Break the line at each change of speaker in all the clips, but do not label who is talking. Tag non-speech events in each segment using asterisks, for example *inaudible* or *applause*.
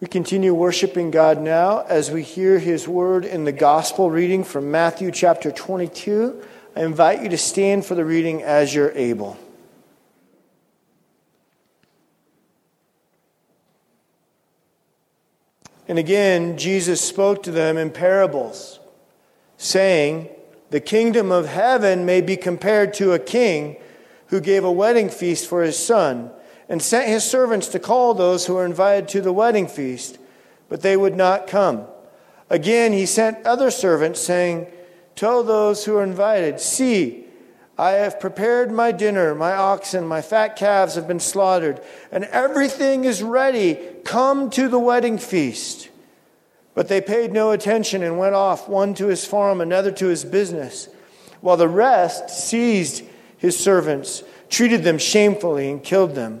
We continue worshiping God now as we hear his word in the gospel reading from Matthew chapter 22. I invite you to stand for the reading as you're able. And again, Jesus spoke to them in parables, saying, The kingdom of heaven may be compared to a king who gave a wedding feast for his son and sent his servants to call those who were invited to the wedding feast, but they would not come. Again, he sent other servants, saying, Tell those who are invited, See, I have prepared my dinner, my oxen, my fat calves have been slaughtered, and everything is ready. Come to the wedding feast. But they paid no attention and went off, one to his farm, another to his business, while the rest seized his servants, treated them shamefully, and killed them.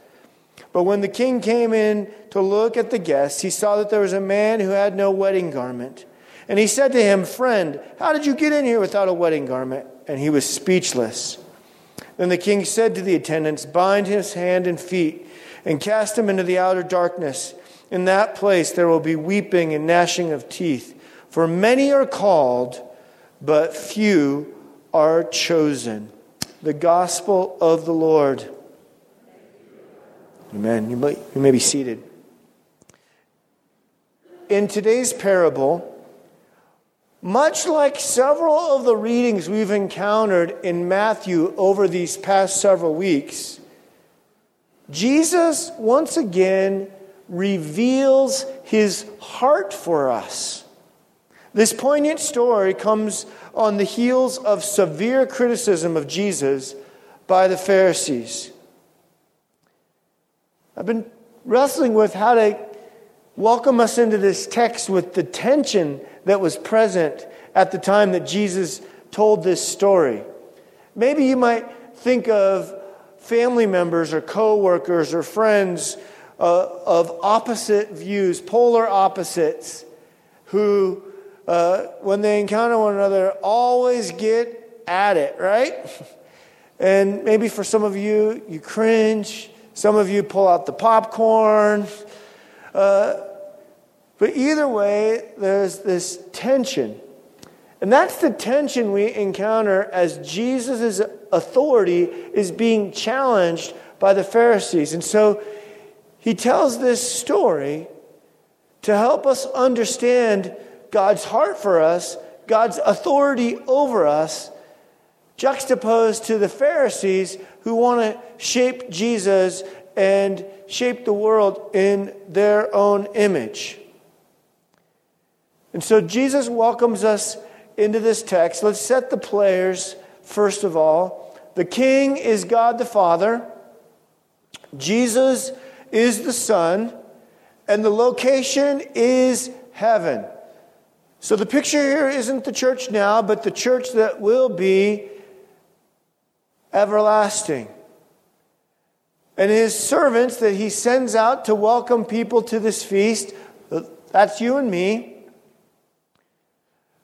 But when the king came in to look at the guests, he saw that there was a man who had no wedding garment. And he said to him, Friend, how did you get in here without a wedding garment? And he was speechless. Then the king said to the attendants, Bind his hand and feet and cast him into the outer darkness. In that place there will be weeping and gnashing of teeth. For many are called, but few are chosen. The gospel of the Lord. Amen. You may, you may be seated. In today's parable, much like several of the readings we've encountered in Matthew over these past several weeks, Jesus once again reveals his heart for us. This poignant story comes on the heels of severe criticism of Jesus by the Pharisees. I've been wrestling with how to welcome us into this text with the tension that was present at the time that Jesus told this story. Maybe you might think of family members or coworkers or friends uh, of opposite views, polar opposites, who, uh, when they encounter one another, always get at it, right? *laughs* And maybe for some of you, you cringe some of you pull out the popcorn. Uh, but either way, there's this tension. And that's the tension we encounter as Jesus' authority is being challenged by the Pharisees. And so he tells this story to help us understand God's heart for us, God's authority over us, juxtaposed to the Pharisees who want to shape Jesus and shape the world in their own image. And so Jesus welcomes us into this text. Let's set the players first of all. The King is God the Father, Jesus is the Son, and the location is heaven. So the picture here isn't the church now, but the church that will be everlasting. And his servants that he sends out to welcome people to this feast, that's you and me.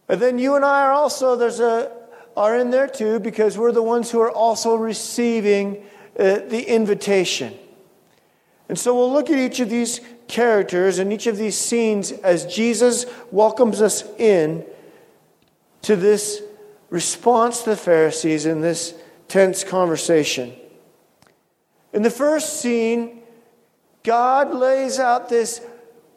And then you and I are also, there's a, are in there too because we're the ones who are also receiving uh, the invitation. And so we'll look at each of these characters and each of these scenes as Jesus welcomes us in to this response to the Pharisees in this tense conversation. In the first scene, God lays out this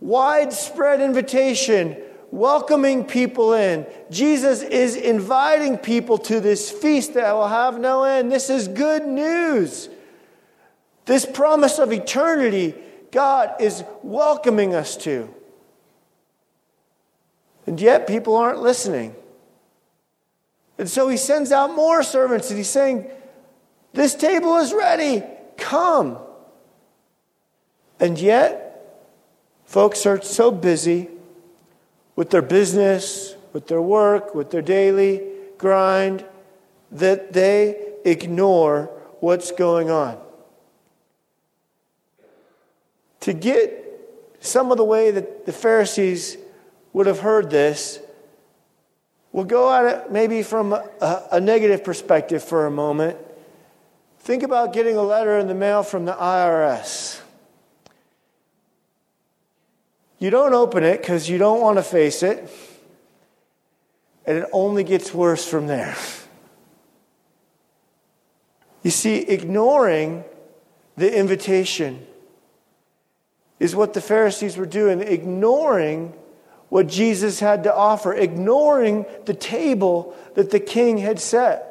widespread invitation, welcoming people in. Jesus is inviting people to this feast that will have no end. This is good news. This promise of eternity, God is welcoming us to. And yet, people aren't listening. And so he sends out more servants and he's saying, This table is ready. Come. And yet, folks are so busy with their business, with their work, with their daily grind, that they ignore what's going on. To get some of the way that the Pharisees would have heard this, we'll go at it maybe from a, a negative perspective for a moment. Think about getting a letter in the mail from the IRS. You don't open it because you don't want to face it, and it only gets worse from there. You see, ignoring the invitation is what the Pharisees were doing, ignoring what Jesus had to offer, ignoring the table that the king had set.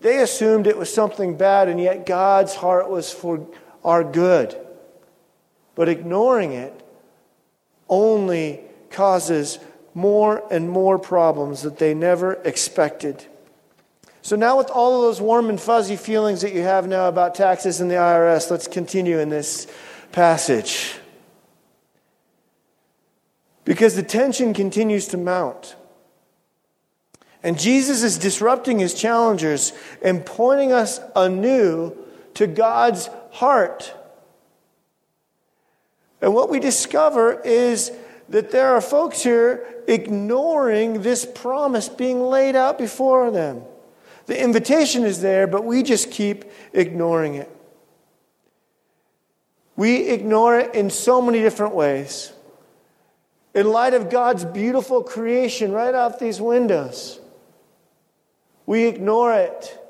They assumed it was something bad, and yet God's heart was for our good. But ignoring it only causes more and more problems that they never expected. So, now with all of those warm and fuzzy feelings that you have now about taxes and the IRS, let's continue in this passage. Because the tension continues to mount. And Jesus is disrupting his challengers and pointing us anew to God's heart. And what we discover is that there are folks here ignoring this promise being laid out before them. The invitation is there, but we just keep ignoring it. We ignore it in so many different ways. In light of God's beautiful creation right out these windows, we ignore it.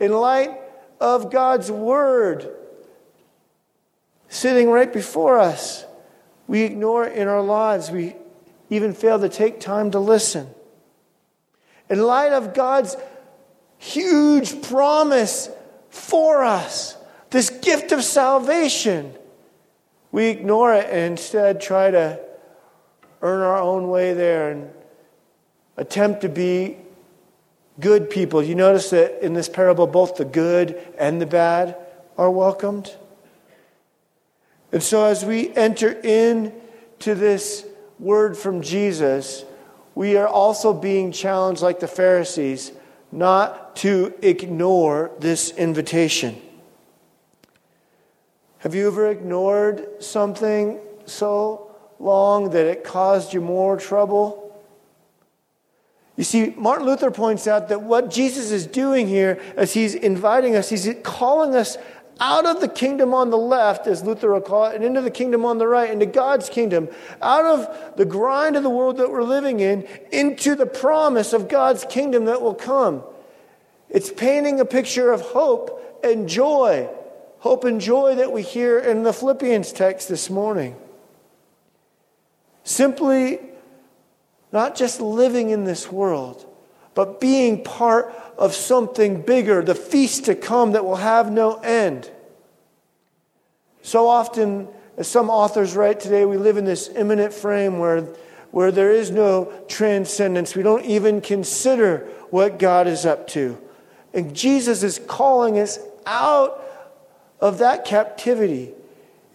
In light of God's word sitting right before us, we ignore it in our lives. We even fail to take time to listen. In light of God's huge promise for us, this gift of salvation. We ignore it and instead try to earn our own way there and attempt to be good people. You notice that in this parable, both the good and the bad are welcomed. And so, as we enter into this word from Jesus, we are also being challenged, like the Pharisees, not to ignore this invitation. Have you ever ignored something so long that it caused you more trouble? You see, Martin Luther points out that what Jesus is doing here as he's inviting us, he's calling us out of the kingdom on the left, as Luther will call it, and into the kingdom on the right, into God's kingdom, out of the grind of the world that we're living in, into the promise of God's kingdom that will come. It's painting a picture of hope and joy. Hope and joy that we hear in the Philippians text this morning. Simply not just living in this world, but being part of something bigger, the feast to come that will have no end. So often, as some authors write today, we live in this immanent frame where, where there is no transcendence. We don't even consider what God is up to. And Jesus is calling us out of that captivity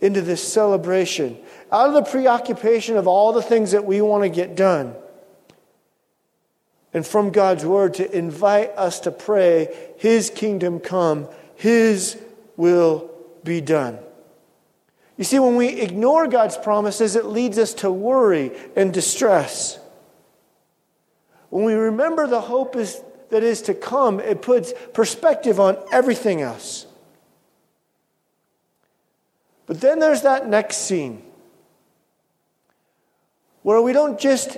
into this celebration, out of the preoccupation of all the things that we want to get done and from God's word to invite us to pray, His kingdom come, His will be done. You see, when we ignore God's promises, it leads us to worry and distress. When we remember the hope is, that is to come, it puts perspective on everything else. But then there's that next scene where we don't just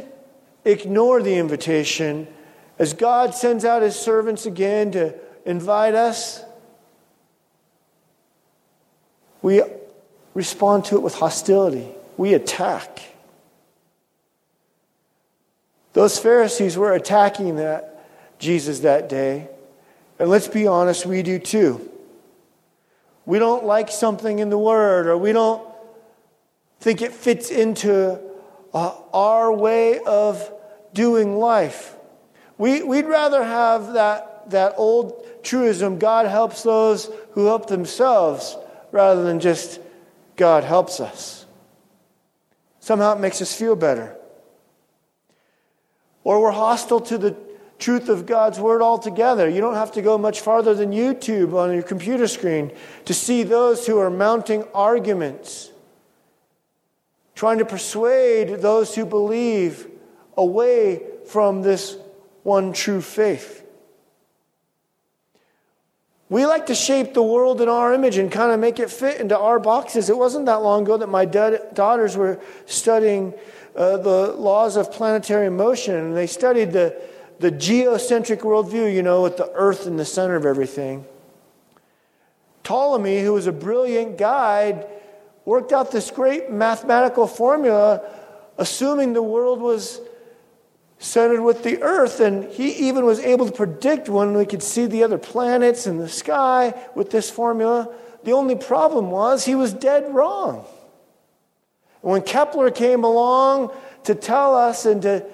ignore the invitation as God sends out his servants again to invite us. We respond to it with hostility. We attack. Those Pharisees were attacking that Jesus that day. And let's be honest, we do too. We don't like something in the Word, or we don't think it fits into uh, our way of doing life. We, we'd rather have that, that old truism God helps those who help themselves rather than just God helps us. Somehow it makes us feel better. or we're hostile to the truth of God's word altogether. You don't have to go much farther than YouTube on your computer screen to see those who are mounting arguments, trying to persuade those who believe away from this one true faith. We like to shape the world in our image and kind of make it fit into our boxes. It wasn't that long ago that my daughters were studying uh, the laws of planetary motion, and they studied the, the geocentric worldview, you know, with the earth in the center of everything. Ptolemy, who was a brilliant guide, worked out this great mathematical formula, assuming the world was centered with the earth. And he even was able to predict when we could see the other planets in the sky with this formula. The only problem was he was dead wrong. When Kepler came along to tell us and to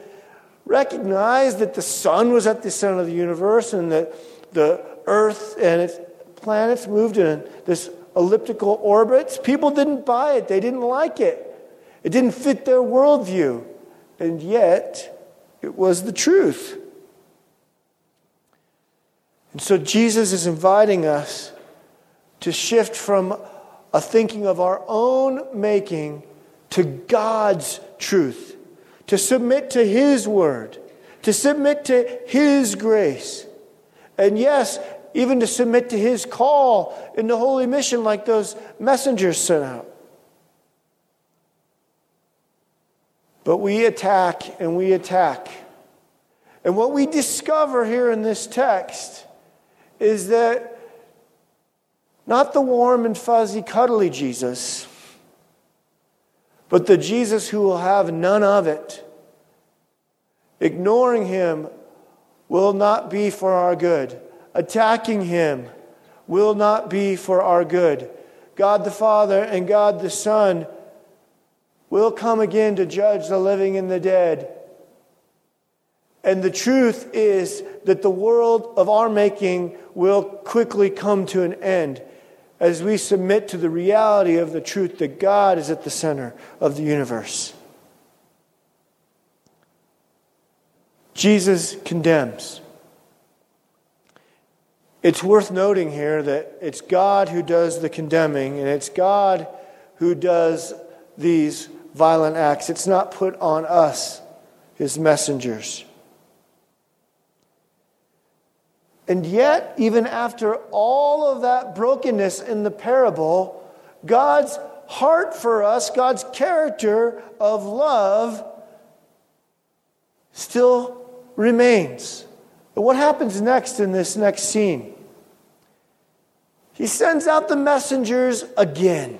recognize that the sun was at the center of the universe and that the earth and its planets moved in this elliptical orbits, people didn't buy it. They didn't like it. It didn't fit their worldview. And yet, it was the truth. And so Jesus is inviting us to shift from a thinking of our own making to God's truth, to submit to His word, to submit to His grace. And yes, even to submit to His call in the holy mission, like those messengers sent out. But we attack and we attack. And what we discover here in this text is that not the warm and fuzzy, cuddly Jesus, but the Jesus who will have none of it. Ignoring him will not be for our good. Attacking him will not be for our good. God the Father and God the Son will come again to judge the living and the dead. And the truth is that the world of our making will quickly come to an end as we submit to the reality of the truth that God is at the center of the universe. Jesus condemns. It's worth noting here that it's God who does the condemning, and it's God who does these violent acts. It's not put on us, his messengers. And yet, even after all of that brokenness in the parable, God's heart for us, God's character of love, still remains. And what happens next in this next scene? He sends out the messengers again.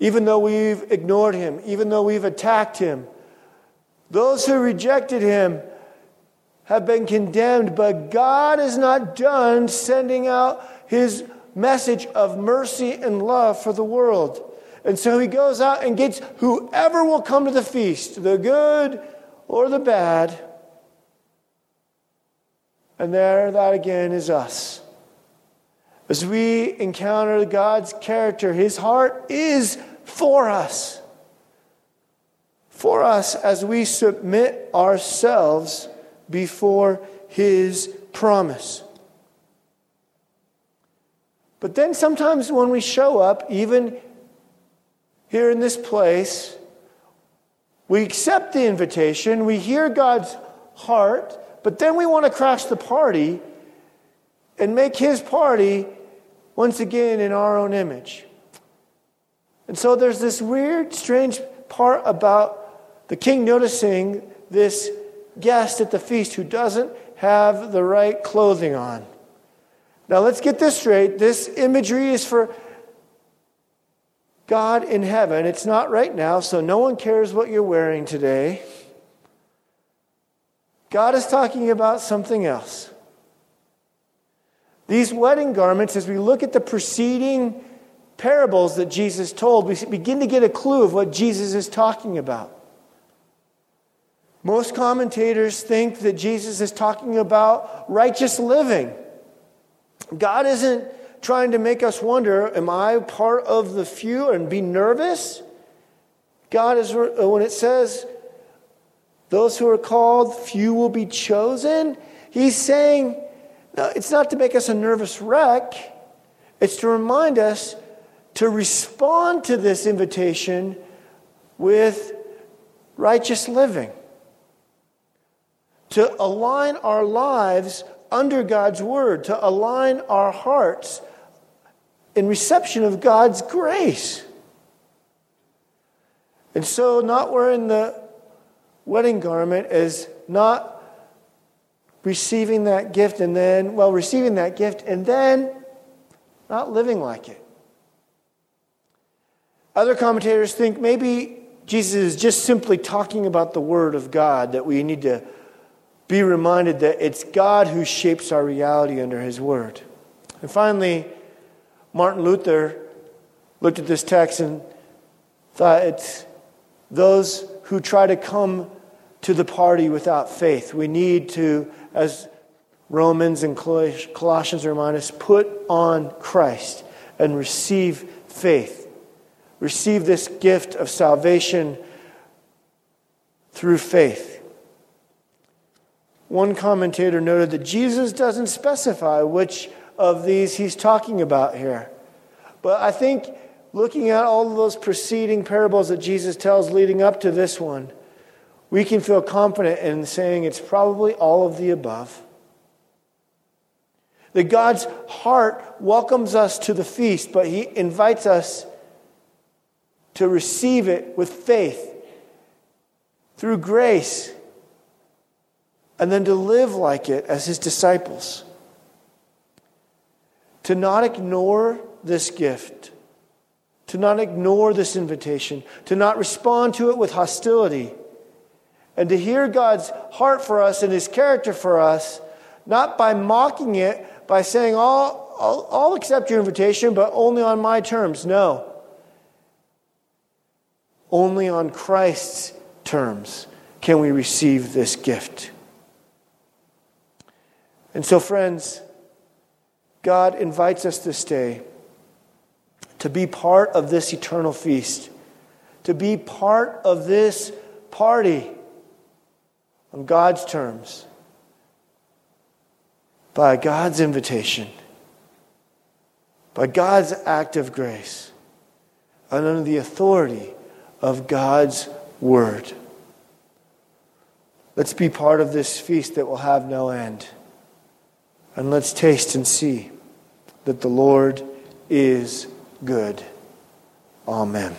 Even though we've ignored him, even though we've attacked him, those who rejected him have been condemned, but God is not done sending out his message of mercy and love for the world. And so he goes out and gets whoever will come to the feast, the good or the bad. And there, that again is us. As we encounter God's character, his heart is for us. For us as we submit ourselves before his promise. But then sometimes when we show up, even here in this place, we accept the invitation, we hear God's heart, but then we want to crash the party and make his party once again in our own image. And so there's this weird, strange part about the king noticing this guest at the feast who doesn't have the right clothing on. Now, let's get this straight. This imagery is for God in heaven. It's not right now, so no one cares what you're wearing today. God is talking about something else. These wedding garments, as we look at the preceding parables that Jesus told, we begin to get a clue of what Jesus is talking about. Most commentators think that Jesus is talking about righteous living. God isn't trying to make us wonder, am I part of the few and be nervous? God is, uh, when it says those who are called, few will be chosen. He's saying, no, it's not to make us a nervous wreck, it's to remind us to respond to this invitation with righteous living, to align our lives under God's word, to align our hearts in reception of God's grace. And so, not wearing the wedding garment is not receiving that gift and then, well, receiving that gift and then not living like it. Other commentators think maybe Jesus is just simply talking about the Word of God, that we need to be reminded that it's God who shapes our reality under His Word. And finally, Martin Luther looked at this text and thought it's those who try to come to the party without faith. We need to, as Romans and Colossians remind us, put on Christ and receive faith. Receive this gift of salvation through faith. One commentator noted that Jesus doesn't specify which of these he's talking about here. But I think looking at all of those preceding parables that Jesus tells leading up to this one, we can feel confident in saying it's probably all of the above. That God's heart welcomes us to the feast, but He invites us to receive it with faith through grace and then to live like it as His disciples. To not ignore this gift, to not ignore this invitation, to not respond to it with hostility and to hear God's heart for us and his character for us, not by mocking it, by saying, I'll, I'll, I'll accept your invitation, but only on my terms. No. Only on Christ's terms can we receive this gift. And so, friends, God invites us to stay, to be part of this eternal feast, to be part of this party on God's terms, by God's invitation, by God's act of grace, and under the authority of God's word. Let's be part of this feast that will have no end. And let's taste and see that the Lord is good. Amen.